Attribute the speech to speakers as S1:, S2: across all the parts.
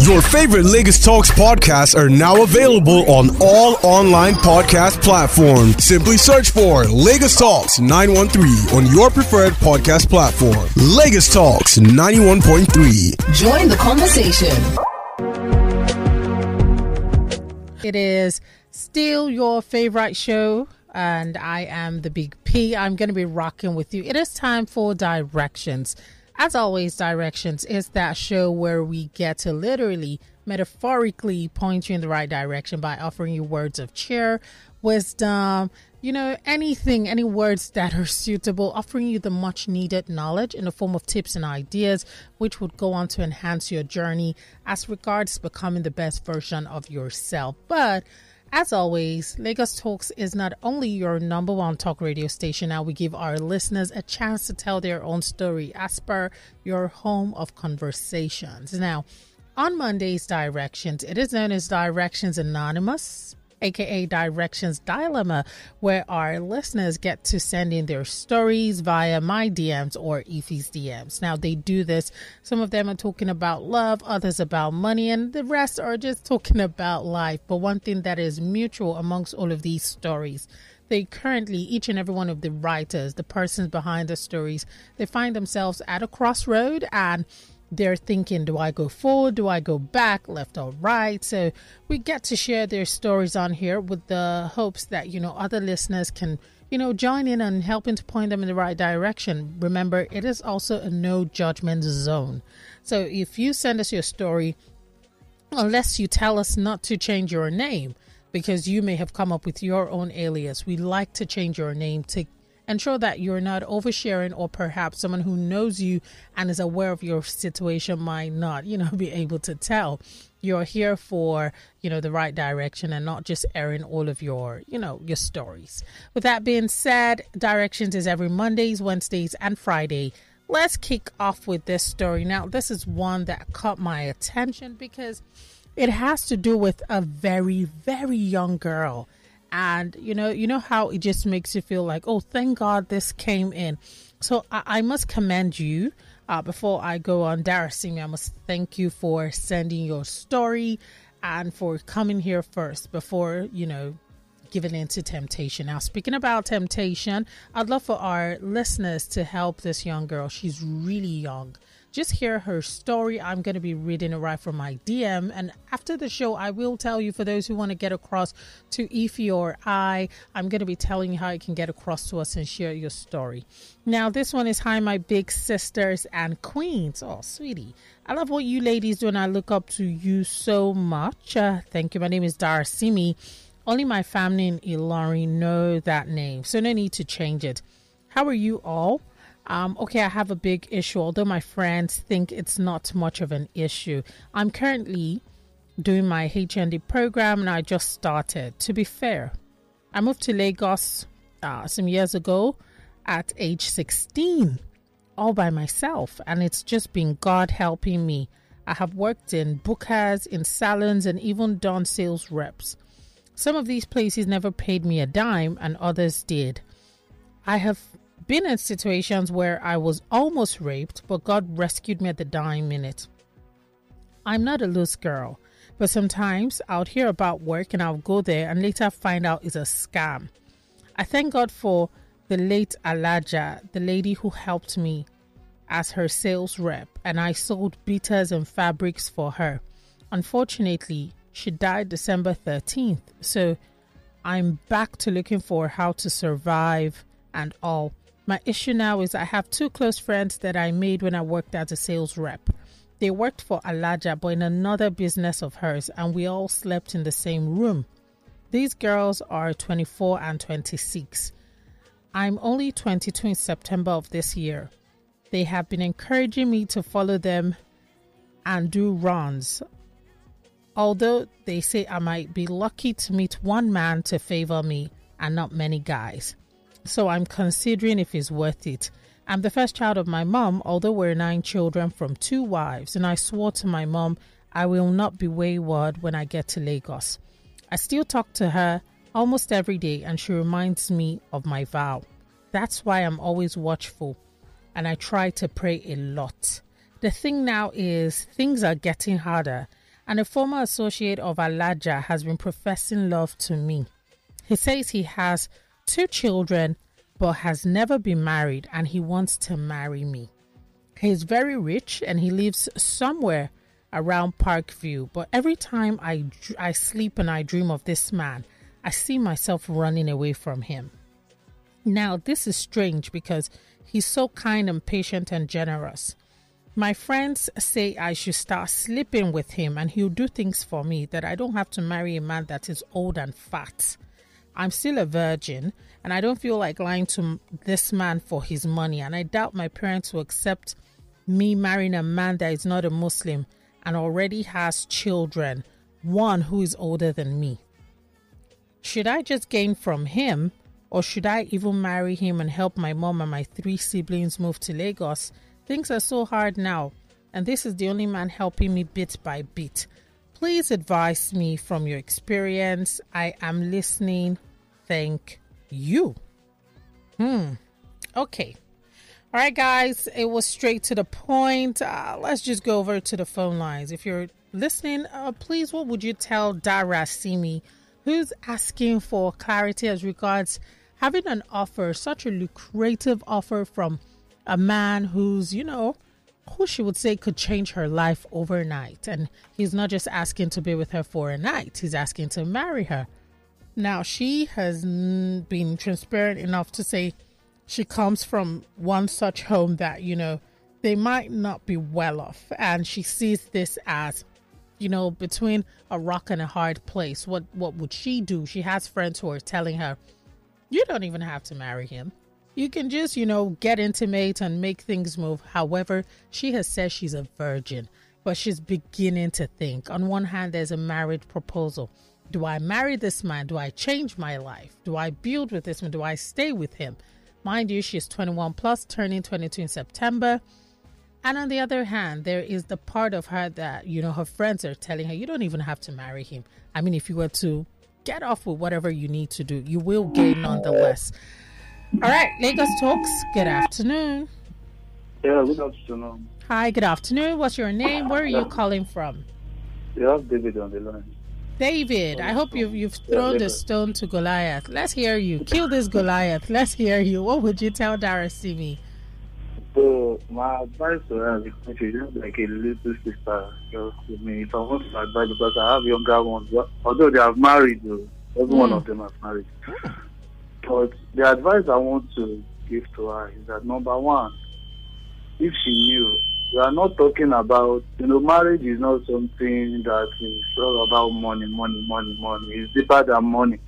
S1: Your favorite Lagos Talks podcasts are now available on all online podcast platforms. Simply search for Lagos Talks 913 on your preferred podcast platform. Lagos Talks 91.3.
S2: Join the conversation.
S3: It is still your favorite show, and I am the Big P. I'm going to be rocking with you. It is time for directions. As always, Directions is that show where we get to literally, metaphorically point you in the right direction by offering you words of cheer, wisdom, you know, anything, any words that are suitable, offering you the much needed knowledge in the form of tips and ideas, which would go on to enhance your journey as regards becoming the best version of yourself. But as always, Lagos Talks is not only your number one talk radio station. Now we give our listeners a chance to tell their own story as per your home of conversations. Now, on Monday's Directions, it is known as Directions Anonymous aka Directions Dilemma, where our listeners get to send in their stories via my DMs or Ify's DMs. Now, they do this, some of them are talking about love, others about money, and the rest are just talking about life. But one thing that is mutual amongst all of these stories they currently each and every one of the writers the persons behind the stories they find themselves at a crossroad and they're thinking, do I go forward? Do I go back, left or right? So we get to share their stories on here with the hopes that, you know, other listeners can, you know, join in and helping to point them in the right direction. Remember, it is also a no judgment zone. So if you send us your story, unless you tell us not to change your name, because you may have come up with your own alias, we like to change your name to ensure that you're not oversharing or perhaps someone who knows you and is aware of your situation might not you know be able to tell. You're here for you know the right direction and not just airing all of your you know your stories. With that being said directions is every mondays wednesdays and friday. Let's kick off with this story. Now this is one that caught my attention because it has to do with a very very young girl and you know you know how it just makes you feel like oh thank god this came in. So i, I must commend you uh, before i go on. Darasimi i must thank you for sending your story and for coming here first before you know giving in to temptation. Now speaking about temptation i'd love for our listeners to help this young girl. She's really young just hear her story. I'm going to be reading it right from my DM. And after the show, I will tell you for those who want to get across to Ify or I, I'm going to be telling you how you can get across to us and share your story. Now, this one is Hi, my big sisters and queens. Oh, sweetie. I love what you ladies do, and I look up to you so much. Uh, thank you. My name is Darasimi. Only my family in Ilorin know that name, so no need to change it. How are you all? Um, okay, I have a big issue, although my friends think it's not much of an issue. I'm currently doing my HND program and I just started. To be fair, I moved to Lagos uh, some years ago at age 16 all by myself, and it's just been God helping me. I have worked in bookers, in salons, and even done sales reps. Some of these places never paid me a dime, and others did. I have been in situations where I was almost raped, but God rescued me at the dying minute. I'm not a loose girl, but sometimes I'll hear about work and I'll go there and later find out it's a scam. I thank God for the late Alaja, the lady who helped me as her sales rep, and I sold beaters and fabrics for her. Unfortunately, she died December 13th, so I'm back to looking for how to survive and all. My issue now is I have two close friends that I made when I worked as a sales rep. They worked for Alaja, but in another business of hers, and we all slept in the same room. These girls are 24 and 26. I'm only 22 in September of this year. They have been encouraging me to follow them and do runs. Although they say I might be lucky to meet one man to favor me and not many guys. So I'm considering if it's worth it. I'm the first child of my mom, although we're nine children from two wives, and I swore to my mom I will not be wayward when I get to Lagos. I still talk to her almost every day, and she reminds me of my vow. That's why I'm always watchful and I try to pray a lot. The thing now is, things are getting harder, and a former associate of Alaja has been professing love to me. He says he has two children but has never been married and he wants to marry me. He's very rich and he lives somewhere around Parkview, but every time I, I sleep and I dream of this man, I see myself running away from him. Now, this is strange because he's so kind and patient and generous. My friends say I should start sleeping with him and he'll do things for me that I don't have to marry a man that is old and fat. I'm still a virgin and I don't feel like lying to this man for his money. And I doubt my parents will accept me marrying a man that is not a Muslim and already has children, one who is older than me. Should I just gain from him or should I even marry him and help my mom and my three siblings move to Lagos? Things are so hard now, and this is the only man helping me bit by bit. Please advise me from your experience. I am listening. Thank you. Hmm. Okay. All right, guys, it was straight to the point. Uh, let's just go over to the phone lines. If you're listening, uh, please, what would you tell Darasimi, who's asking for clarity as regards having an offer, such a lucrative offer from a man who's, you know, who she would say could change her life overnight. And he's not just asking to be with her for a night, he's asking to marry her. Now, she has been transparent enough to say she comes from one such home that, you know, they might not be well off. And she sees this as, you know, between a rock and a hard place. What what would she do? She has friends who are telling her, you don't even have to marry him. You can just, you know, get intimate and make things move. However, she has said she's a virgin, but she's beginning to think. On one hand, there's a marriage proposal. Do I marry this man? Do I change my life? Do I build with this man? Do I stay with him? Mind you, she's 21 plus, turning 22 in September. And on the other hand, there is the part of her that, you know, her friends are telling her, you don't even have to marry him. I mean, if you were to get off with whatever you need to do, you will gain nonetheless. All right, Lagos Talks, good afternoon.
S2: Yeah, good afternoon.
S3: Hi, good afternoon. What's your name? Where are you calling from?
S2: You have David on the line.
S3: David, I hope you've you've thrown the stone to Goliath. Let's hear you. Kill this Goliath. Let's hear you. What would you tell Darasimi?
S2: So my advice to her is she's just like a little sister. Just to me, if I want to advise because I have younger ones, although they have married, though, every mm. one of them has married. But the advice I want to give to her is that number one, if she knew we are not talking about, you know, marriage is not something that is all about money, money, money, money. It's deeper than money.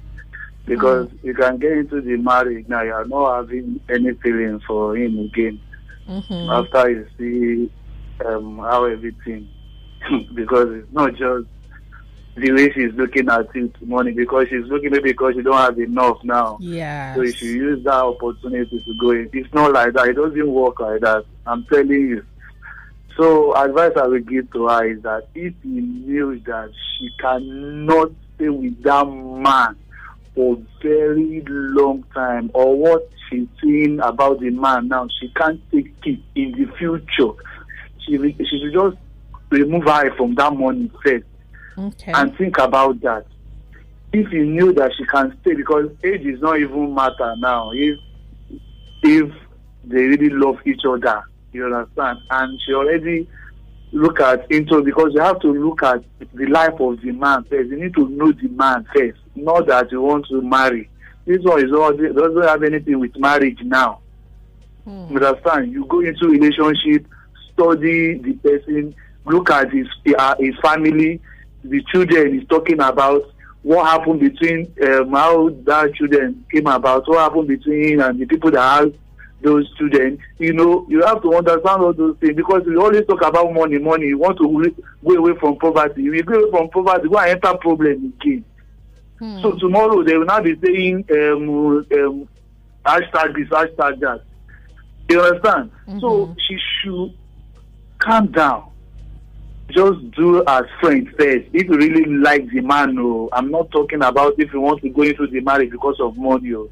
S2: Because mm. you can get into the marriage now, you are not having any feeling for him again. Mm-hmm. After you see um, how everything, because it's not just the way she's looking at it money because she's looking maybe because she don't have enough now.
S3: Yeah.
S2: So if she use that opportunity to go in. It's not like that. It doesn't work like that. I'm telling you. So advice I will give to her is that if he knew that she cannot stay with that man for very long time or what she's seeing about the man now, she can't take it in the future. She she should just remove her from that money first
S3: okay.
S2: and think about that. If he knew that she can stay because age is not even matter now. If if they really love each other you understand? And she already look at into because you have to look at the life of the man first. You need to know the man first, not that you want to marry. This one is all doesn't have anything with marriage now. Hmm. You understand? You go into relationship, study the person, look at his uh, his family, the children is talking about, what happened between um, how that children came about, what happened between him and the people that have those students you know you have to understand all those things because we always talk about money money. You want to go away from poverty. If you go away from poverty go and enter problem again. Hmm. so tomorrow they will now be saying um, um, hashtag this hashtag that. You understand? Mm-hmm. so she should calm down just do as friends first if you really like the man oh, i'm not talking about if you want to go into the marriage because of money. Oh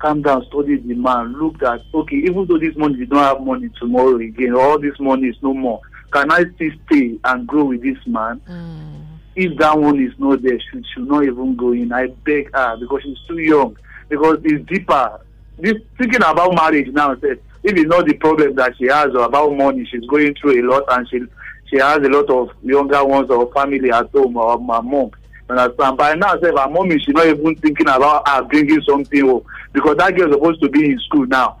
S2: calm down, study the man, look at okay, even though this money you don't have money tomorrow again, all this money is no more. Can I still stay and grow with this man?
S3: Mm.
S2: if that one is not there, she should not even go in. I beg her because she's too young. Because it's deeper. This thinking about marriage now, says if it's not the problem that she has or about money, she's going through a lot and she she has a lot of younger ones or family at home or my mom. Understand? By now, say her mom is not even thinking about her bringing something home because that girl supposed to be in school now.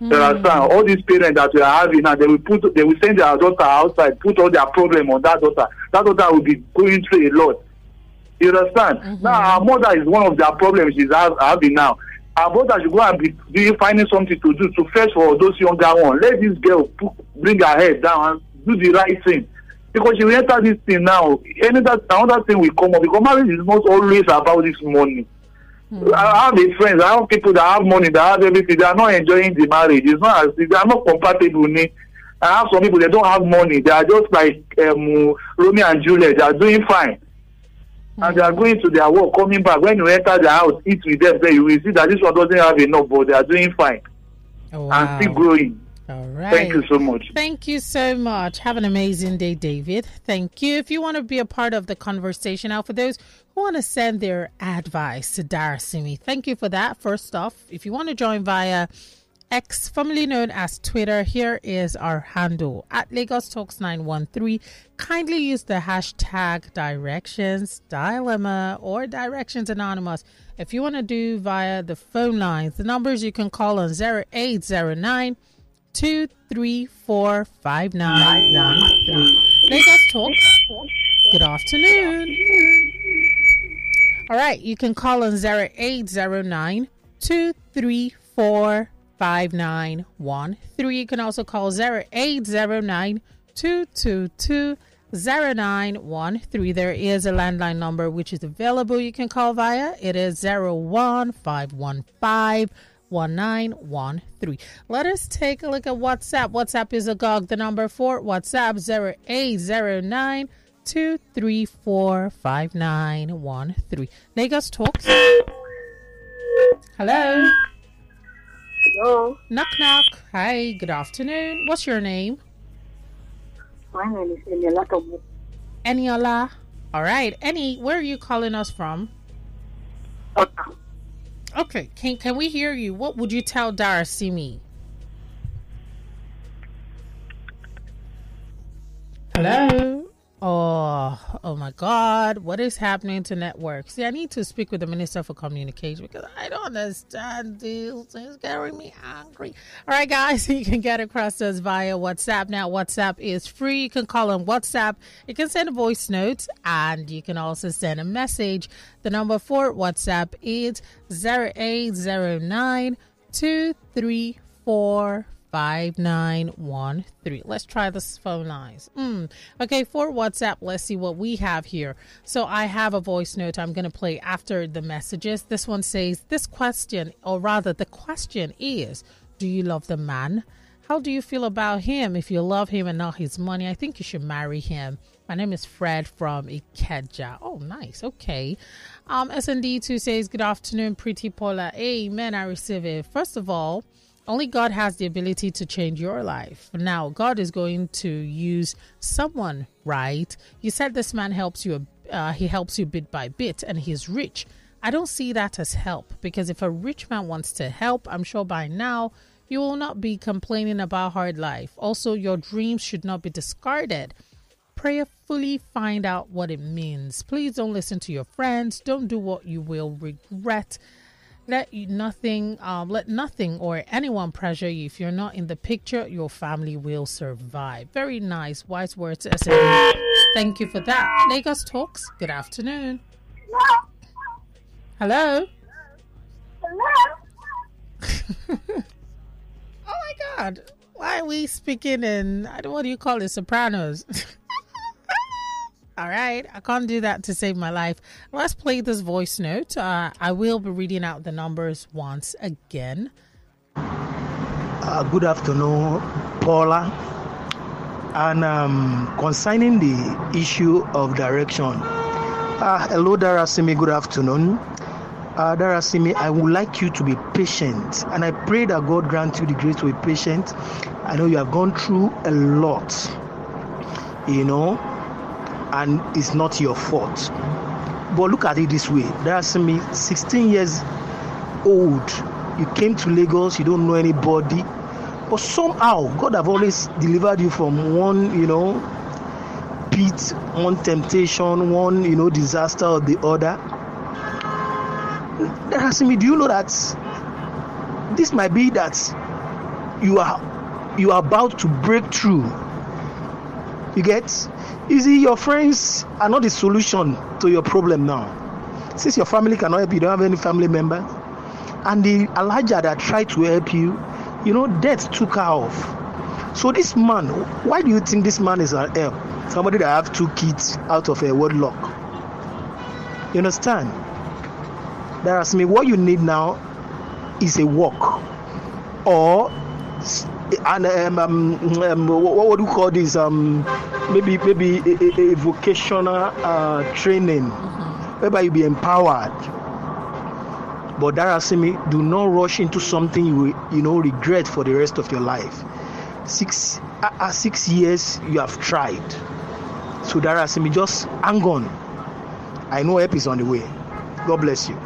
S2: Mm. You understand? All these parents that we are having now, they will put, they will send their daughter outside, put all their problem on that daughter. That daughter will be going through a lot. You understand? Mm-hmm. Now, our mother is one of their problems she's having now. Our mother should go and be, be finding something to do to fetch for those younger ones. Let this girl put, bring her head down and do the right thing. Because she will enter this thing now. Another, another thing will come up because marriage is not always about this money. Mm. I have a friends, I have people that have money, that have everything, they are not enjoying the marriage. It's not as they are not compatible. Me. I have some people they don't have money, they are just like um, Romeo and Juliet, they are doing fine. Mm. And they are going to their work, coming back. When you enter the house, eat with them, then you will see that this one doesn't have enough, but they are doing fine. Oh, wow. And still growing.
S3: All right.
S2: Thank you so much.
S3: Thank you so much. Have an amazing day, David. Thank you. If you want to be a part of the conversation, now for those who want to send their advice to Darasimi, thank you for that. First off, if you want to join via X, formerly known as Twitter, here is our handle at Lagos Talks 913. Kindly use the hashtag directions, dilemma, or directions anonymous. If you want to do via the phone lines, the numbers you can call on 0809 two three four five nine one three. Lagos Talk. Good afternoon. All right, you can call on zero eight zero nine two three four five nine one three. You can also call zero eight zero nine two two two zero nine one three. There is a landline number which is available. You can call via. It is zero one five one five. 1913. Let us take a look at WhatsApp. WhatsApp is agog. The number for WhatsApp 0809 234 5913. Lagos Talks. Hello.
S4: Hello.
S3: Knock knock. Hi, good afternoon. What's your name?
S4: My name is Eniola
S3: Eniola. All right. Any, where are you calling us from?
S4: Okay.
S3: Okay, can can we hear you? What would you tell Darasimi? Hello. Oh, oh my God, what is happening to networks? See, I need to speak with the Minister for Communication because I don't understand this. It's getting me angry. All right, guys, you can get across to us via WhatsApp. Now, WhatsApp is free. You can call on WhatsApp. You can send a voice note and you can also send a message. The number for WhatsApp is zero eight zero nine two three four. 5913. Let's try this phone lines. Mm. Okay, for WhatsApp, let's see what we have here. So I have a voice note I'm going to play after the messages. This one says, This question, or rather, the question is, Do you love the man? How do you feel about him? If you love him and not his money, I think you should marry him. My name is Fred from Ikeja. Oh, nice. Okay. Um, SND2 says, Good afternoon, pretty Paula. Amen. I receive it. First of all, only God has the ability to change your life. Now, God is going to use someone, right? You said this man helps you, uh, he helps you bit by bit, and he's rich. I don't see that as help because if a rich man wants to help, I'm sure by now you will not be complaining about hard life. Also, your dreams should not be discarded. Prayerfully find out what it means. Please don't listen to your friends. Don't do what you will regret let you nothing um, let nothing or anyone pressure you. If you're not in the picture your family will survive. Very nice wise words thank you for that. Lagos talks good afternoon. Hello?
S4: Hello?
S3: Oh my god why are we speaking in I don't what do you call it sopranos All right, I can't do that to save my life. Let's play this voice note. Uh, I will be reading out the numbers once again.
S5: Uh, good afternoon, Paula. And um, concerning the issue of direction, uh, hello, Darasimi. Good afternoon. Uh, Darasimi, I would like you to be patient, and I pray that God grant you the grace to be patient. I know you have gone through a lot, you know, and it's not your fault. But look at it this way: there's me, 16 years old. You came to Lagos, you don't know anybody, but somehow God have always delivered you from one, you know, pit, one temptation, one, you know, disaster or the other. There's me. Do you know that this might be that you are you are about to break through? You get? You see, your friends are not the solution to your problem now. Since your family cannot help you, you don't have any family member. And the Alaja that tried to help you, you know, death took her off. So this man, why do you think this man is an help? Eh, somebody that have two kids out of a wedlock. You understand? That's me. What you need now is a walk, or and um, um, um, what, do you call this? Um, maybe maybe a, a, vocational uh, training, mm-hmm. whereby you be empowered. But Darasimi, do not rush into something you you know regret for the rest of your life. Six uh, uh, six years you have tried. So Darasimi, just hang on. I know help is on the way. God bless you.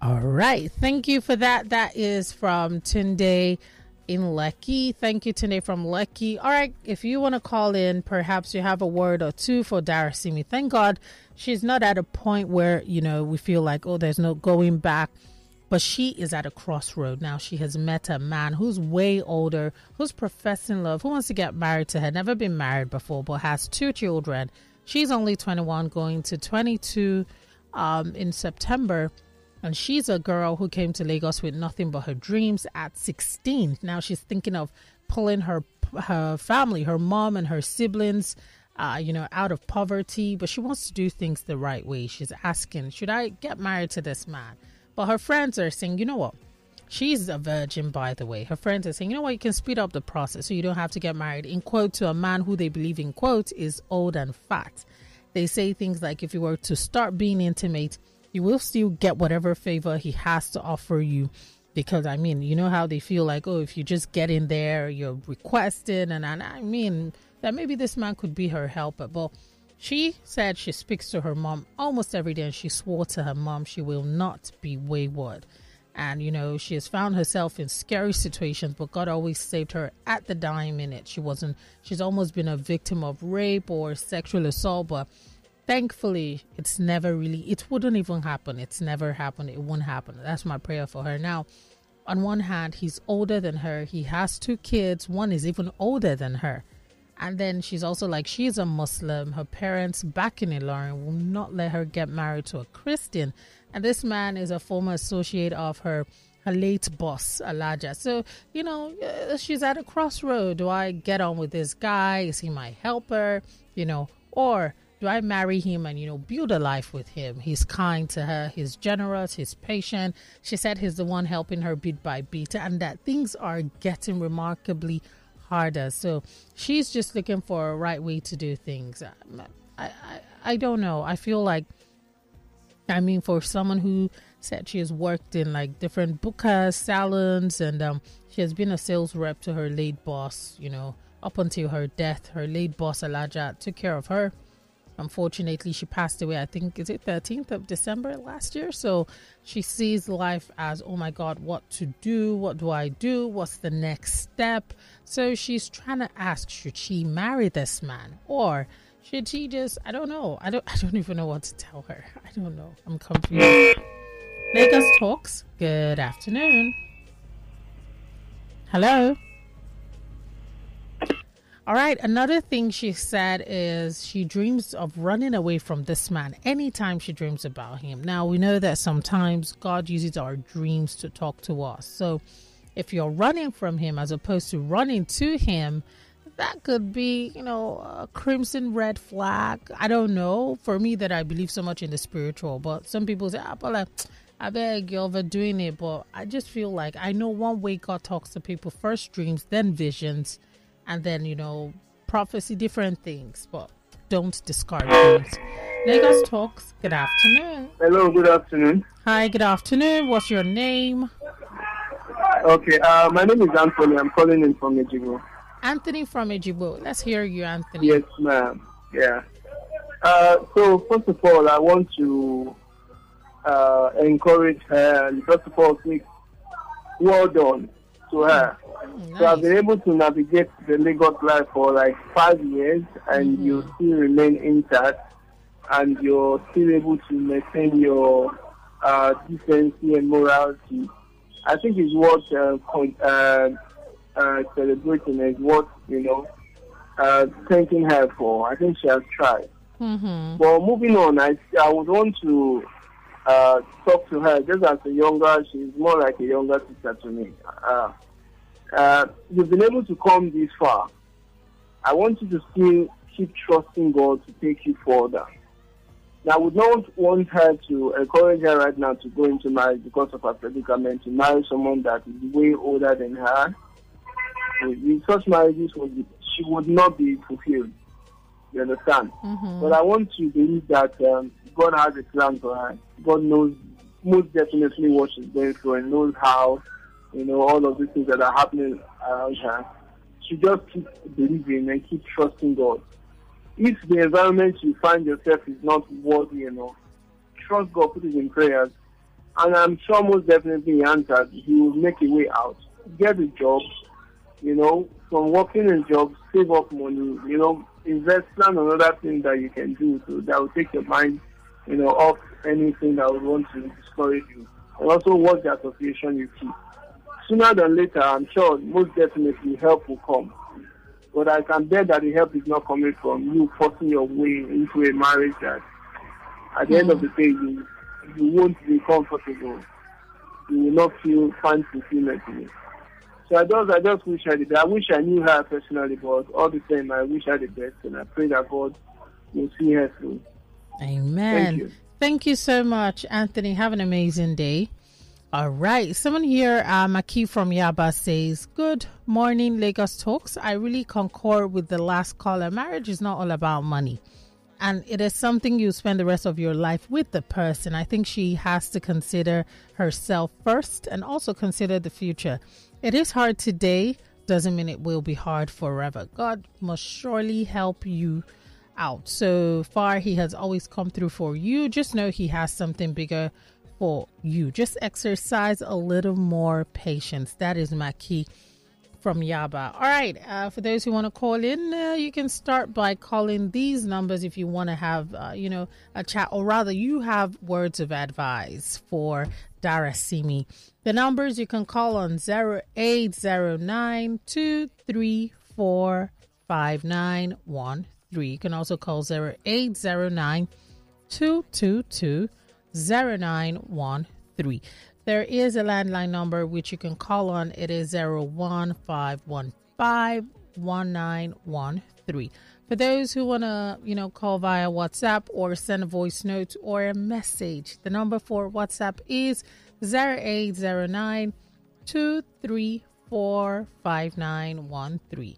S3: All right. Thank you for that. That is from Tunde in Lekki. Thank you, Tunde from Lekki. All right. If you want to call in, perhaps you have a word or two for Darasimi. Thank God she's not at a point where, you know, we feel like, oh, there's no going back. But she is at a crossroad now. She has met a man who's way older, who's professing love, who wants to get married to her, never been married before, but has two children. She's only 21, going to 22 um, in September. And she's a girl who came to Lagos with nothing but her dreams at 16. Now she's thinking of pulling her her family, her mom and her siblings, uh, you know, out of poverty. But she wants to do things the right way. She's asking, should I get married to this man? But her friends are saying, you know what? She's a virgin, by the way. Her friends are saying, you know what, you can speed up the process so you don't have to get married, in quote, to a man who they believe, in quote, is old and fat. They say things like, if you were to start being intimate, you will still get whatever favor he has to offer you because I mean, you know how they feel like, oh, if you just get in there, you're requested, and, and I mean that maybe this man could be her helper. But she said she speaks to her mom almost every day, and she swore to her mom she will not be wayward. And you know, she has found herself in scary situations, but God always saved her at the dying minute. She wasn't, she's almost been a victim of rape or sexual assault, but thankfully it's never really it wouldn't even happen. It's never happened. It won't happen. That's my prayer for her. Now on one hand he's older than her. He has two kids. One is even older than her. And then she's also like she's a muslim. Her parents back in Ilorin will not let her get married to a christian. And this man is a former associate of her her late boss Alaja. So, you know, uh, she's at a crossroad. Do I get on with this guy? Is he my helper? You know, or do I marry him and, you know, build a life with him? He's kind to her, he's generous, he's patient. She said he's the one helping her bit by bit, and that things are getting remarkably harder. So she's just looking for a right way to do things. I, I, I don't know. I feel like, I mean, for someone who said she has worked in like different bookers, salons, and um, she has been a sales rep to her late boss, you know, up until her death. Her late boss, Alaja, took care of her Unfortunately, she passed away, I think, is it 13th of December last year? So she sees life as, oh my God, what to do? What do I do? What's the next step? So she's trying to ask, should she marry this man? Or should she just, I don't know. I don't, I don't even know what to tell her. I don't know. I'm confused. Lagos Talks, good afternoon. Hello. All right, another thing she said is she dreams of running away from this man anytime she dreams about him. Now, we know that sometimes God uses our dreams to talk to us. So, if you're running from him as opposed to running to him, that could be, you know, a crimson red flag. I don't know. For me, that I believe so much in the spiritual, but some people say, ah, I beg you're overdoing it. But I just feel like I know one way God talks to people first dreams, then visions and then you know prophecy different things but don't discard things lagos talks good afternoon
S2: Hello, good afternoon.
S3: hi good afternoon what's your name
S2: Okay, uh, my name is Anthony. I'm calling in from Ejigbo.
S3: anthony from ejigbo let's hear you anthony
S2: Yes, ma'am. Yeah.
S6: Uh, so first of all, I want to uh, encourage her. First of all, say well done to her. So I've been able to navigate the Lagos life for like five years, and you still remain intact, and you're still able to maintain your uh, decency and morality. I think is what uh, con- uh, uh, celebrating is what you know uh, thanking her for. I think she has tried.
S3: Mm-hmm.
S6: But moving on, I I would want to uh, talk to her just as a younger. She's more like a younger sister to me. Uh, uh, you've been able to come this far. I want you to still keep trusting God to take you further. Now, I would not want her to encourage her right now to go into marriage because of her predicament, to marry someone that is way older than her. In such marriages, she would not be fulfilled. You understand? But I want you to believe that um, God has a plan for her. God knows most definitely what she's going through and knows how, you know, all of these things that are happening around her. She just keep believing and keep trusting God. If the environment you find yourself is not worthy enough, trust God, put it in prayers, and I'm sure most definitely he answered. He will make a way out. Get a job, you know, from working in jobs, save up money, you know, invest, plan another thing that you can do so that will take your mind, you know, off anything that would want to discourage you. And also watch the association you keep. Sooner than later, I'm sure most definitely help will come. But I can bet that the help is not coming from you forcing your way into a marriage that at the end of the day you, you won't be comfortable. You will not feel find fulfillment in it. So I just I just wish I did. I wish I knew her personally, but all the same, I wish her the best, and I pray that God will see her through.
S3: Amen.
S6: Thank you.
S3: Thank you so much, Anthony. Have an amazing day. All right. Someone here, uh, Maki from Yaba says, Good morning, Lagos Talks. I really concur with the last caller. Marriage is not all about money. And it is something you spend the rest of your life with the person. I think she has to consider herself first and also consider the future. It is hard today, doesn't mean it will be hard forever. God must surely help you out. So far, He has always come through for you. Just know He has something bigger for you. Just exercise a little more patience. That is Maki from Yaba. All right. Uh, for those who want to call in, uh, you can start by calling these numbers if you want to have, uh, you know, a chat, or rather, you have words of advice for Darasimi. The numbers you can call on 0809 234 5913. You can also call 0809 222 0913. There is a landline number which you can call on. It is 015151913. For those who want to, you know, call via WhatsApp or send a voice note or a message, the number for WhatsApp is 0809 234 5913.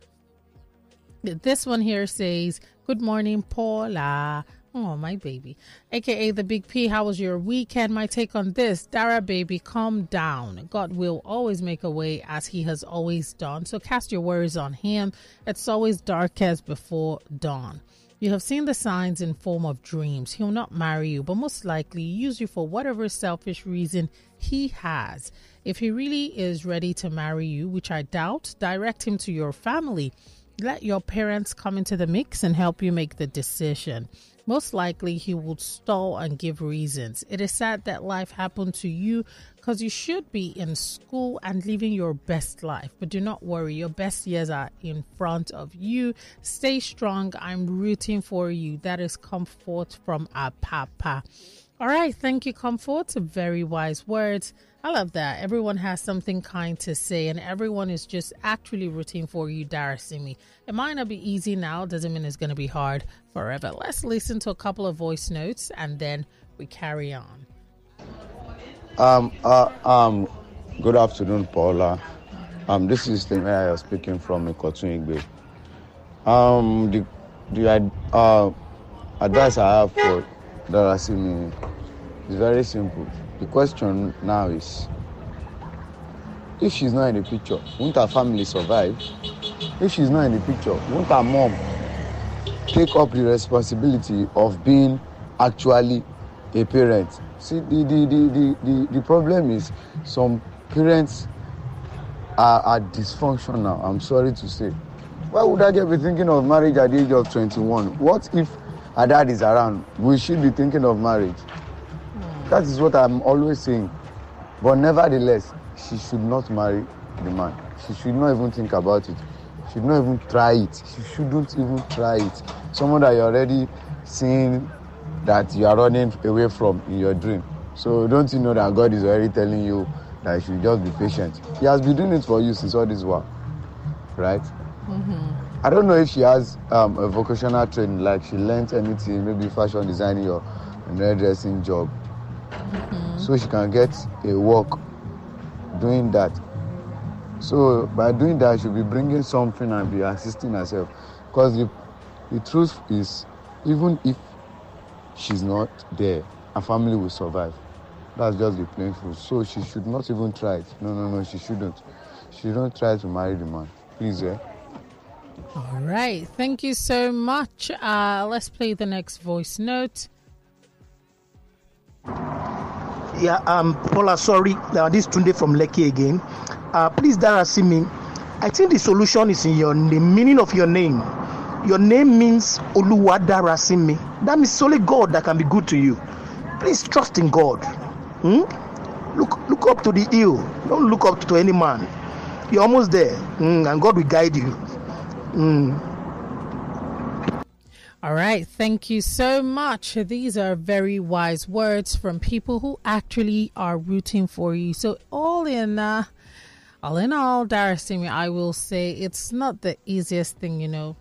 S3: This one here says, Good morning, Paula. Oh, my baby. AKA the Big P. How was your weekend? My take on this Dara, baby, calm down. God will always make a way as He has always done. So cast your worries on Him. It's always dark as before dawn. You have seen the signs in form of dreams. He'll not marry you, but most likely use you for whatever selfish reason he has. If he really is ready to marry you, which I doubt, direct him to your family. Let your parents come into the mix and help you make the decision. Most likely, he would stall and give reasons. It is sad that life happened to you because you should be in school and living your best life. But do not worry, your best years are in front of you. Stay strong. I'm rooting for you. That is comfort from our papa. All right, thank you, Comfort. Very wise words. I love that. Everyone has something kind to say, and everyone is just actually rooting for you, Darasimi. It might not be easy now, doesn't mean it's going to be hard forever. Let's listen to a couple of voice notes and then we carry on.
S7: Um, uh, um, good afternoon, Paula. Um, this is the mayor speaking from Ikotunigbe. Um, the the uh, advice I have for Darasimi is very simple. The question now is, if she's not in the picture, won't her family survive? If she's not in the picture, won't her mom take up the responsibility of being actually a parent. See, the, the, the, the, the, the problem is some parents are, are dysfunctional, I'm sorry to say. Why would I get be thinking of marriage at the age of 21? What if her dad is around? We should be thinking of marriage. That is what I'm always saying. But nevertheless, she should not marry the man. She should not even think about it. She should not even try it. She shouldn't even try it. Someone that you're already seeing that you are running away from in your dream. So don't you know that God is already telling you that you should just be patient. He has been doing it for you since all this while, right? I don't know if she has um, a vocational training, like she learned anything, maybe fashion designing or an hairdressing job, so she can get a work doing that. So by doing that, she'll be bringing something and be assisting herself. Because the, the truth is, even if she's not there, her family will survive. That's just the plain truth. So she should not even try it. No, no, no, she shouldn't. She don't try to marry the man. Please, eh?
S3: All right. Thank you so much. Uh, let's play the next voice note.
S5: Yeah, um, Paula, sorry. Uh, this is Tunde from Lekki again. Uh, please, Dara Simi, I think the solution is in your name, meaning of your name. Your name means Oluwadara Simi. That means only God that can be good to you. Please trust in God. Hmm? Look, look up to the hill. Don't look up to any man. You're almost there, Hmm, and God will guide you. Hmm.
S3: All right. Thank you so much. These are very wise words from people who actually are rooting for you. So, all in, uh, all in all, Darasimi, I will say it's not the easiest thing, you know.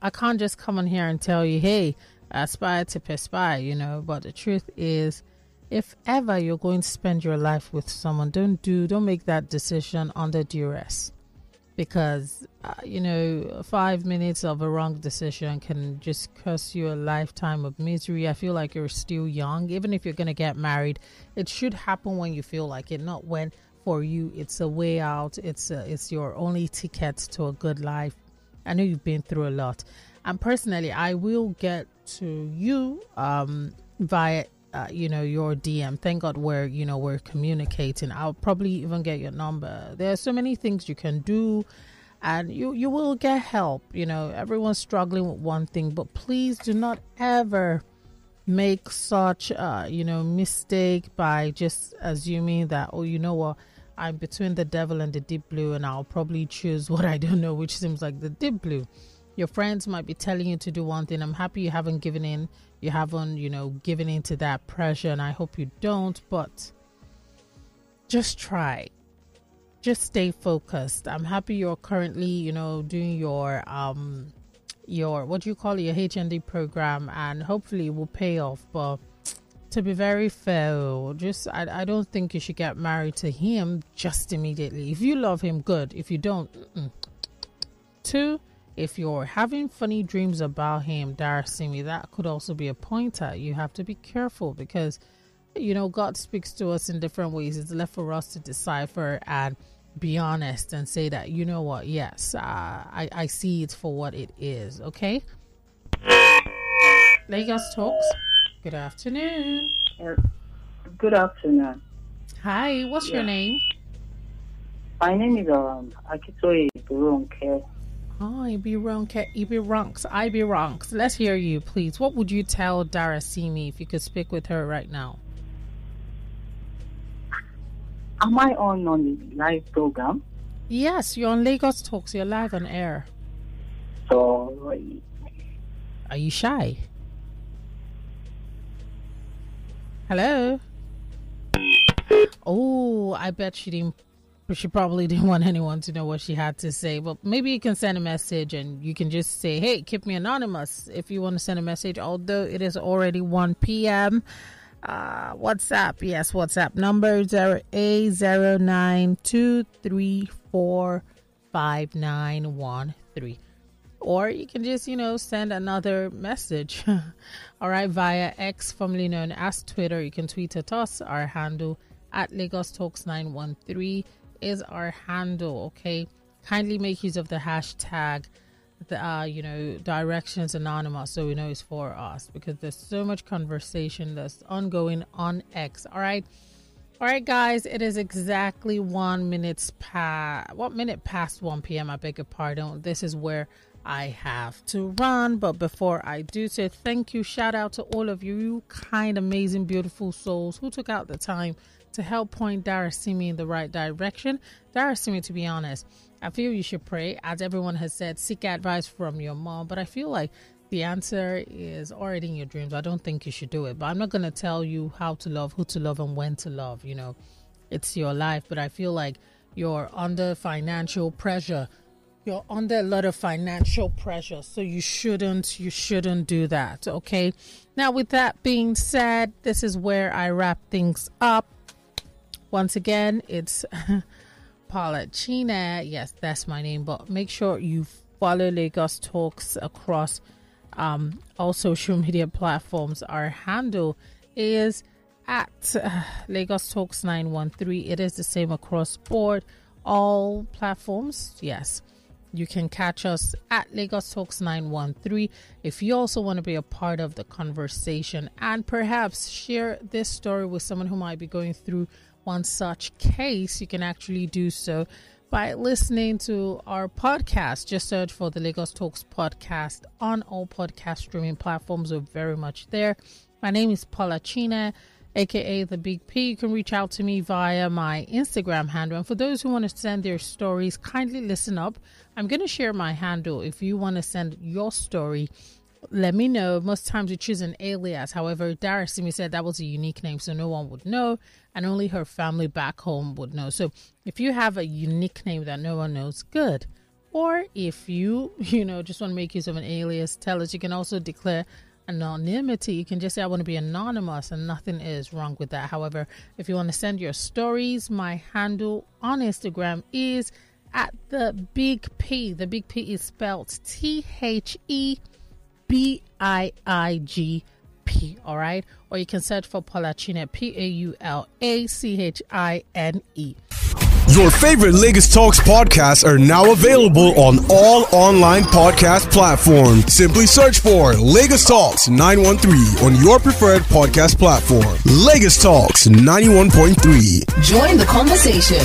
S3: I can't just come on here and tell you, hey, aspire to perspire, you know. But the truth is, if ever you're going to spend your life with someone, don't do, don't make that decision under duress because uh, you know five minutes of a wrong decision can just cost you a lifetime of misery. I feel like you're still young. Even if you're going to get married it should happen when you feel like it not when for you it's a way out. It's a, it's your only ticket to a good life. I know you've been through a lot. And personally i will get to you um via uh, you know your DM. Thank God we're you know we're communicating. I'll probably even get your number. There are so many things you can do, and you you will get help. You know everyone's struggling with one thing, but please do not ever make such uh you know mistake by just assuming that oh you know what I'm between the devil and the deep blue, and I'll probably choose what I don't know, which seems like the deep blue. Your friends might be telling you to do one thing. I'm happy you haven't given in. You haven't, you know, given into that pressure, and I hope you don't. But just try. Just stay focused. I'm happy you're currently, you know, doing your um your what do you call it, your HND program, and hopefully it will pay off. But to be very fair, just I, I don't think you should get married to him just immediately. If you love him, good. If you don't, mm-mm. two if you're having funny dreams about him, Darasimi, that could also be a pointer. You have to be careful because, you know, God speaks to us in different ways. It's left for us to decipher and be honest and say that, you know what, yes, uh, I, I see it for what it is, okay? Lagos Talks, good afternoon.
S4: Uh, Good afternoon.
S3: Hi, what's your name?
S4: My name is um, Akitoye Burunke.
S3: Oh, Ibi Ronk, Ibi Ronks, be Ronks. Let's hear you, please. What would you tell Dara Darasimi if you could speak with her right now?
S4: Am I on on the live program?
S3: Yes, you're on Lagos Talks. You're live on air.
S4: So
S3: Are you shy? Hello? Oh, I bet she didn't. She probably didn't want anyone to know what she had to say. But maybe you can send a message and you can just say, hey, keep me anonymous if you want to send a message. Although it is already 1 p.m. Uh, WhatsApp. Yes, WhatsApp number 0A092345913. or you can just you know send another message all right via x formerly known as twitter you can tweet at us our handle at lagos talks 913 is our handle okay kindly make use of the hashtag the, uh, you know, directions anonymous so we know it's for us because there's so much conversation that's ongoing on X. All right. All right, guys, it is exactly one minutes past what minute past 1 p.m. I beg your pardon. This is where I have to run. But before I do so, thank you. Shout out to all of you, you kind, amazing, beautiful souls who took out the time to help point Darasimi in the right direction. Darasimi, to be honest, I feel you should pray. As everyone has said, seek advice from your mom. But I feel like the answer is already in your dreams. I don't think you should do it. But I'm not going to tell you how to love, who to love, and when to love. You know, it's your life. But I feel like you're under financial pressure. You're under a lot of financial pressure. So you shouldn't, you shouldn't do that. Okay. Now, with that being said, this is where I wrap things up. Once again, it's Paula China. Yes, that's my name. But make sure you follow Lagos Talks across um, all social media platforms. Our handle is at Lagos Talks 913. It is the same across board, all platforms. Yes. You can catch us at Lagos Talks 913. If you also want to be a part of the conversation and perhaps share this story with someone who might be going through one such case, you can actually do so by listening to our podcast. Just search for the Lagos Talks podcast on all podcast streaming platforms. We're very much there. My name is Paula China, aka the Big P. You can reach out to me via my Instagram handle. And for those who want to send their stories, kindly listen up. I'm going to share my handle. If you want to send your story, let me know. Most times we choose an alias. However, Darasimi said that was a unique name, so no one would know, and only her family back home would know. So if you have a unique name that no one knows, good. Or if you, you know, just want to make use of an alias, tell us. You can also declare anonymity. You can just say, I want to be anonymous, and nothing is wrong with that. However, if you want to send your stories, my handle on Instagram is at the big P. The big P is spelled T H E B I I G P. All right. Or you can search for Paulachine, P A U L A C H I N E.
S1: Your favorite Lagos Talks podcasts are now available on all online podcast platforms. Simply search for Lagos Talks 913 on your preferred podcast platform. Lagos Talks 91.3.
S8: Join the conversation.